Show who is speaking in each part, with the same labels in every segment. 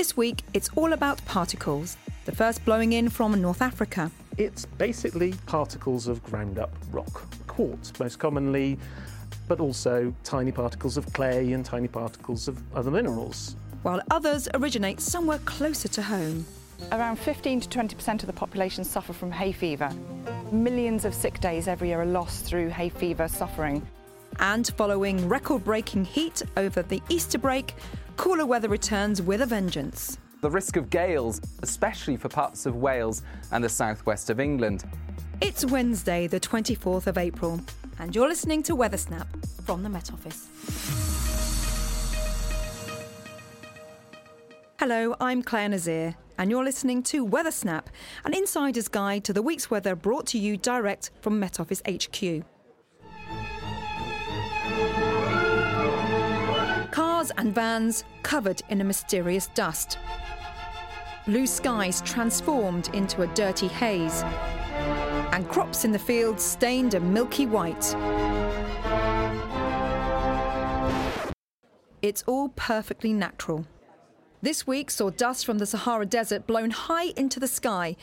Speaker 1: This week, it's all about particles, the first blowing in from North Africa.
Speaker 2: It's basically particles of ground up rock, quartz most commonly, but also tiny particles of clay and tiny particles of other minerals.
Speaker 1: While others originate somewhere closer to home.
Speaker 3: Around 15 to 20% of the population suffer from hay fever. Millions of sick days every year are lost through hay fever suffering.
Speaker 1: And following record breaking heat over the Easter break, cooler weather returns with a vengeance.
Speaker 4: The risk of gales, especially for parts of Wales and the southwest of England.
Speaker 1: It's Wednesday, the 24th of April, and you're listening to Weather Snap from the Met Office. Hello, I'm Clare Nasir, and you're listening to Weather Snap, an insider's guide to the week's weather brought to you direct from Met Office HQ. Cars and vans covered in a mysterious dust. Blue skies transformed into a dirty haze. And crops in the fields stained a milky white. It's all perfectly natural. This week saw dust from the Sahara Desert blown high into the sky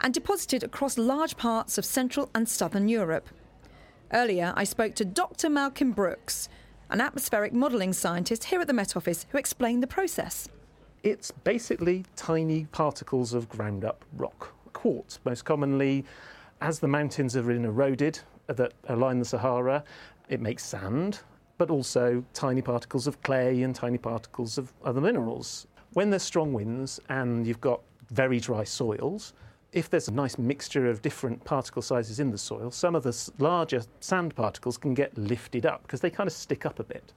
Speaker 1: and deposited across large parts of Central and Southern Europe. Earlier, I spoke to Dr. Malcolm Brooks, an atmospheric modelling scientist here at the Met Office, who explained the process.
Speaker 2: It's basically tiny particles of ground up rock, quartz most commonly. As the mountains have been eroded that align the Sahara, it makes sand, but also tiny particles of clay and tiny particles of other minerals. When there's strong winds and you've got very dry soils, if there's a nice mixture of different particle sizes in the soil, some of the larger sand particles can get lifted up because they kind of stick up a bit.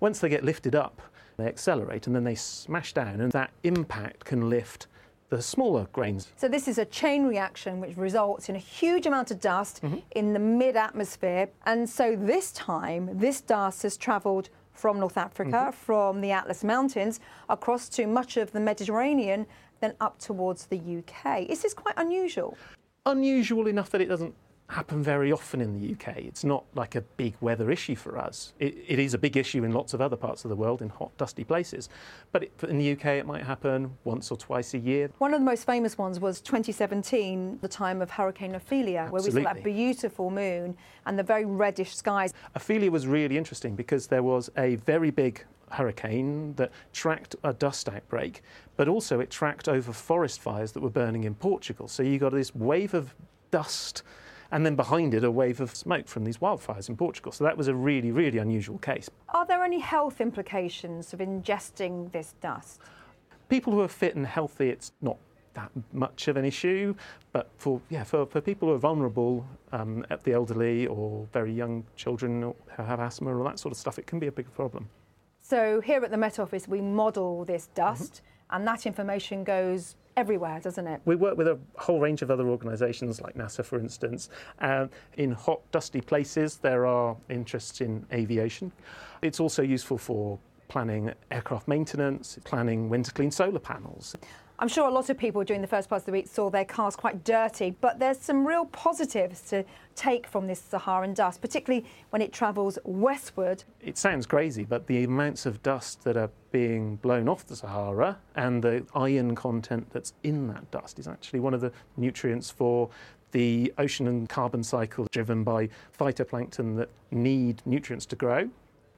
Speaker 2: Once they get lifted up, they accelerate and then they smash down, and that impact can lift the smaller grains.
Speaker 5: So this is a chain reaction which results in a huge amount of dust mm-hmm. in the mid-atmosphere. And so this time, this dust has travelled from North Africa, mm-hmm. from the Atlas Mountains, across to much of the Mediterranean, then up towards the UK. Is this quite unusual?
Speaker 2: Unusual enough that it doesn't happen very often in the UK. It's not like a big weather issue for us. It, it is a big issue in lots of other parts of the world, in hot, dusty places. But it, in the UK, it might happen once or twice a year.
Speaker 5: One of the most famous ones was 2017, the time of Hurricane Ophelia, Absolutely. where we saw that beautiful moon and the very reddish skies.
Speaker 2: Ophelia was really interesting because there was a very big hurricane that tracked a dust outbreak, but also it tracked over forest fires that were burning in Portugal. So you got this wave of dust and then behind it a wave of smoke from these wildfires in Portugal. So that was a really, really unusual case.
Speaker 5: Are there any health implications of ingesting this dust?
Speaker 2: People who are fit and healthy, it's not that much of an issue, but for yeah, for, for people who are vulnerable, um, at the elderly or very young children who have asthma or that sort of stuff, it can be a big problem.
Speaker 5: So here at the Met Office, we model this dust, mm-hmm. and that information goes everywhere, doesn't it?
Speaker 2: We work with a whole range of other organisations, like NASA, for instance. Uh, in hot, dusty places, there are interests in aviation. It's also useful for planning aircraft maintenance, planning when to clean solar panels.
Speaker 5: I'm sure a lot of people during the first part of the week saw their cars quite dirty, but there's some real positives to take from this Saharan dust, particularly when it travels westward.
Speaker 2: It sounds crazy, but the amounts of dust that are being blown off the Sahara and the iron content that's in that dust is actually one of the nutrients for the ocean and carbon cycle driven by phytoplankton that need nutrients to grow.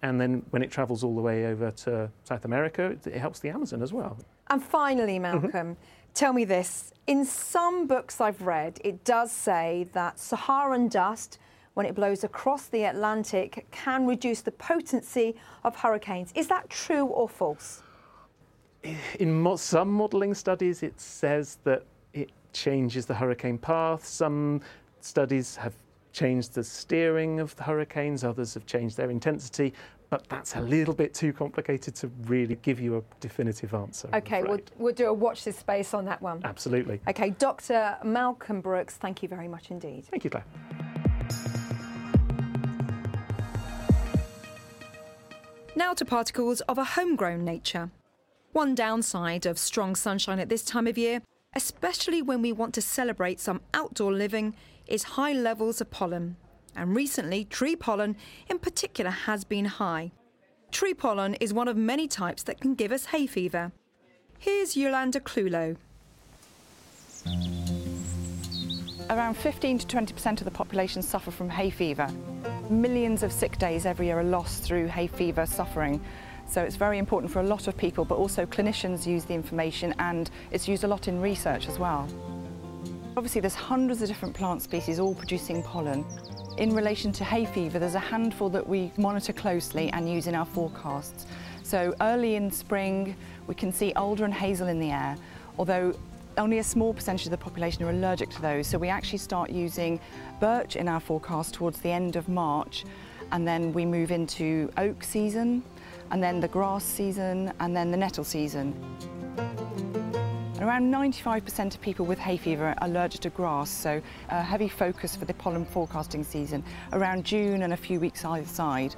Speaker 2: And then when it travels all the way over to South America, it helps the Amazon as well.
Speaker 5: And finally, mm-hmm. Malcolm, mm-hmm. tell me this. In some books I've read, it does say that Saharan dust, when it blows across the Atlantic, can reduce the potency of hurricanes. Is that true or false?
Speaker 2: In mo- some modelling studies, it says that it changes the hurricane path. Some studies have changed the steering of the hurricanes, others have changed their intensity but that's a little bit too complicated to really give you a definitive answer.
Speaker 5: Okay, we'll, we'll do a watch this space on that one.
Speaker 2: Absolutely.
Speaker 5: Okay, Dr. Malcolm Brooks, thank you very much indeed.
Speaker 2: Thank you, Clare.
Speaker 1: Now to particles of a homegrown nature. One downside of strong sunshine at this time of year, especially when we want to celebrate some outdoor living, is high levels of pollen and recently tree pollen in particular has been high. Tree pollen is one of many types that can give us hay fever. Here's Yolanda Clewlow.
Speaker 3: Around 15 to 20% of the population suffer from hay fever. Millions of sick days every year are lost through hay fever suffering. So it's very important for a lot of people, but also clinicians use the information and it's used a lot in research as well. Obviously, there's hundreds of different plant species all producing pollen. In relation to hay fever, there's a handful that we monitor closely and use in our forecasts. So early in spring, we can see alder and hazel in the air, although only a small percentage of the population are allergic to those. So we actually start using birch in our forecast towards the end of March, and then we move into oak season, and then the grass season, and then the nettle season. Around 95% of people with hay fever are allergic to grass, so a heavy focus for the pollen forecasting season, around June and a few weeks either side.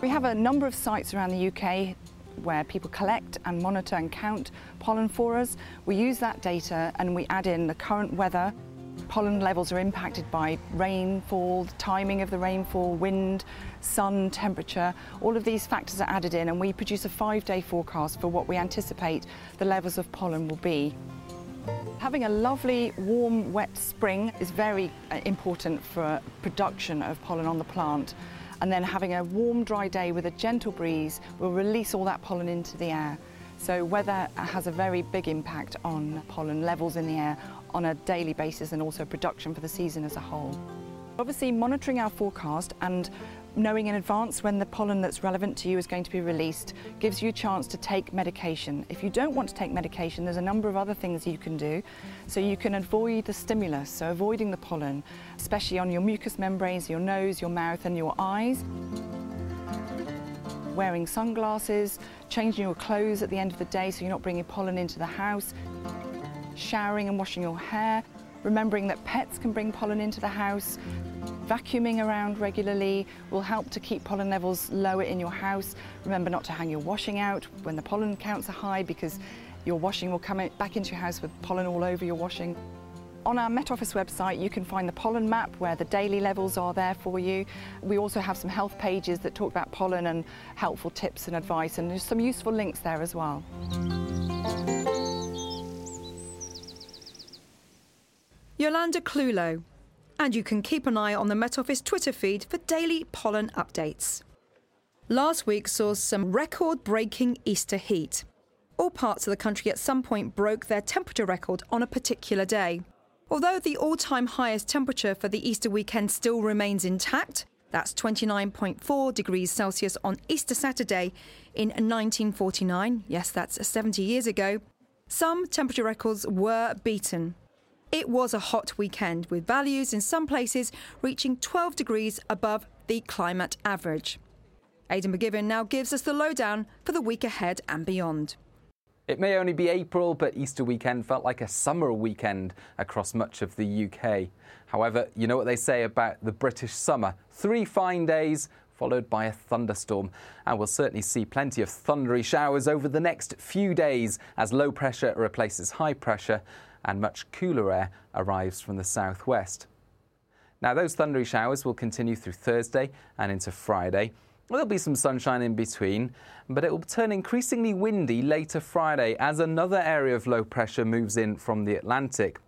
Speaker 3: We have a number of sites around the UK where people collect and monitor and count pollen for us. We use that data and we add in the current weather. Pollen levels are impacted by rainfall, timing of the rainfall, wind, sun, temperature. All of these factors are added in and we produce a five-day forecast for what we anticipate the levels of pollen will be. Having a lovely, warm, wet spring is very uh, important for production of pollen on the plant and then having a warm, dry day with a gentle breeze will release all that pollen into the air. So weather has a very big impact on pollen levels in the air on a daily basis and also production for the season as a whole. Obviously monitoring our forecast and knowing in advance when the pollen that's relevant to you is going to be released gives you a chance to take medication. If you don't want to take medication, there's a number of other things you can do. So you can avoid the stimulus, so avoiding the pollen, especially on your mucous membranes, your nose, your mouth and your eyes. Wearing sunglasses, changing your clothes at the end of the day so you're not bringing pollen into the house, showering and washing your hair, remembering that pets can bring pollen into the house, Vacuuming around regularly will help to keep pollen levels lower in your house. Remember not to hang your washing out when the pollen counts are high because your washing will come back into your house with pollen all over your washing. On our Met Office website, you can find the pollen map where the daily levels are there for you. We also have some health pages that talk about pollen and helpful tips and advice, and there's some useful links there as well.
Speaker 1: Yolanda Clewlow, and you can keep an eye on the Met Office Twitter feed for daily pollen updates. Last week saw some record breaking Easter heat. All parts of the country at some point broke their temperature record on a particular day. Although the all time highest temperature for the Easter weekend still remains intact, that's 29.4 degrees Celsius on Easter Saturday in 1949, yes, that's 70 years ago, some temperature records were beaten. It was a hot weekend with values in some places reaching 12 degrees above the climate average. Aidan McGivern now gives us the lowdown for the week ahead and beyond.
Speaker 4: It may only be April, but Easter weekend felt like a summer weekend across much of the UK. However, you know what they say about the British summer three fine days, followed by a thunderstorm. And we'll certainly see plenty of thundery showers over the next few days as low pressure replaces high pressure and much cooler air arrives from the southwest. Now, those thundery showers will continue through Thursday and into Friday. There'll be some sunshine in between, but it will turn increasingly windy later Friday as another area of low pressure moves in from the Atlantic.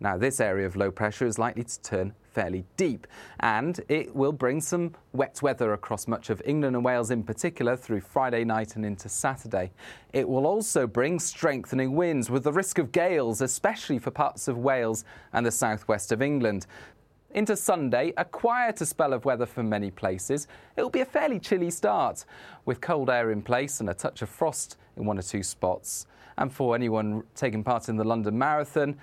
Speaker 4: Now, this area of low pressure is likely to turn fairly deep, and it will bring some wet weather across much of England and Wales in particular through Friday night and into Saturday. It will also bring strengthening winds with the risk of gales, especially for parts of Wales and the southwest of England. Into Sunday, a quieter spell of weather for many places. It will be a fairly chilly start, with cold air in place and a touch of frost in one or two spots. And for anyone taking part in the London Marathon,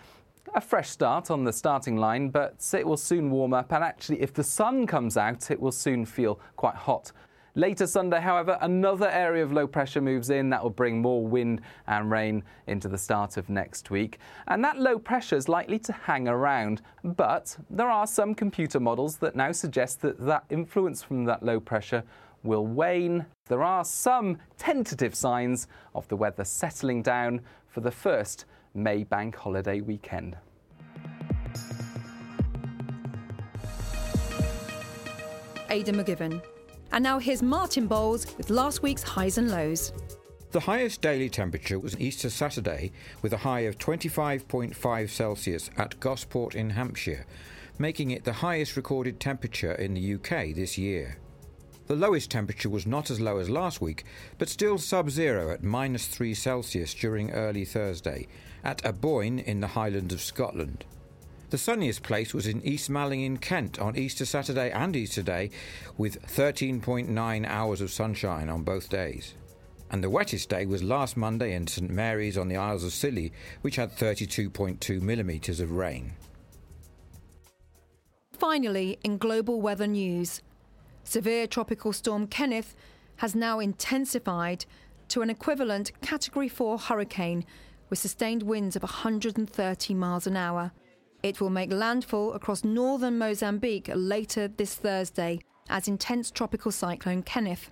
Speaker 4: a fresh start on the starting line, but it will soon warm up. And actually, if the sun comes out, it will soon feel quite hot. Later Sunday, however, another area of low pressure moves in that will bring more wind and rain into the start of next week. And that low pressure is likely to hang around, but there are some computer models that now suggest that that influence from that low pressure will wane. There are some tentative signs of the weather settling down for the first May bank holiday weekend.
Speaker 1: Aidan McGivern. And now here's Martin Bowles with last week's highs and lows.
Speaker 6: The highest daily temperature was Easter Saturday with a high of 25.5 Celsius at Gosport in Hampshire, making it the highest recorded temperature in the UK this year. The lowest temperature was not as low as last week, but still sub zero at minus 3 Celsius during early Thursday, at Aboyne in the Highlands of Scotland. The sunniest place was in East Malling in Kent on Easter Saturday and Easter Day, with 13.9 hours of sunshine on both days and the wettest day was last Monday in St Mary's on the Isles of Scilly, which had 32.2 millimetres of rain.
Speaker 1: Finally, in global weather news, severe tropical storm Kenneth has now intensified to an equivalent Category 4 hurricane with sustained winds of 130 miles an hour. It will make landfall across northern Mozambique later this Thursday as intense tropical cyclone Kenneth.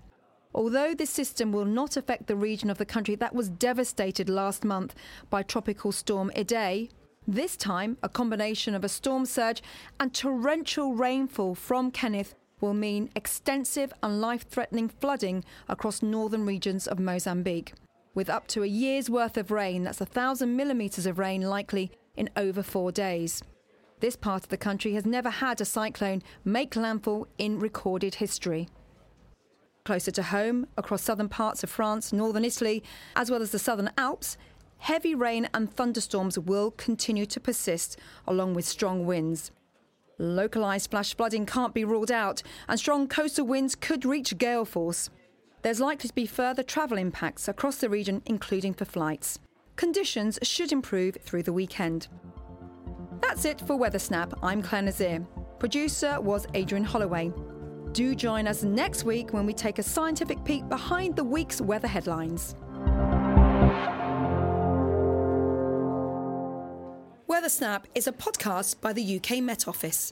Speaker 1: Although this system will not affect the region of the country that was devastated last month by Tropical Storm Idai, this time a combination of a storm surge and torrential rainfall from Kenneth will mean extensive and life threatening flooding across northern regions of Mozambique, with up to a year's worth of rain that's a thousand millimetres of rain likely in over four days. This part of the country has never had a cyclone make landfall in recorded history. Closer to home, across southern parts of France, northern Italy, as well as the southern Alps, heavy rain and thunderstorms will continue to persist, along with strong winds. Localised flash flooding can't be ruled out, and strong coastal winds could reach gale force. There's likely to be further travel impacts across the region, including for flights. Conditions should improve through the weekend. That's it for Weather Snap. I'm Clare Nasir. Producer was Adrian Holloway. Do join us next week when we take a scientific peek behind the week's weather headlines. Weather Snap is a podcast by the UK Met Office.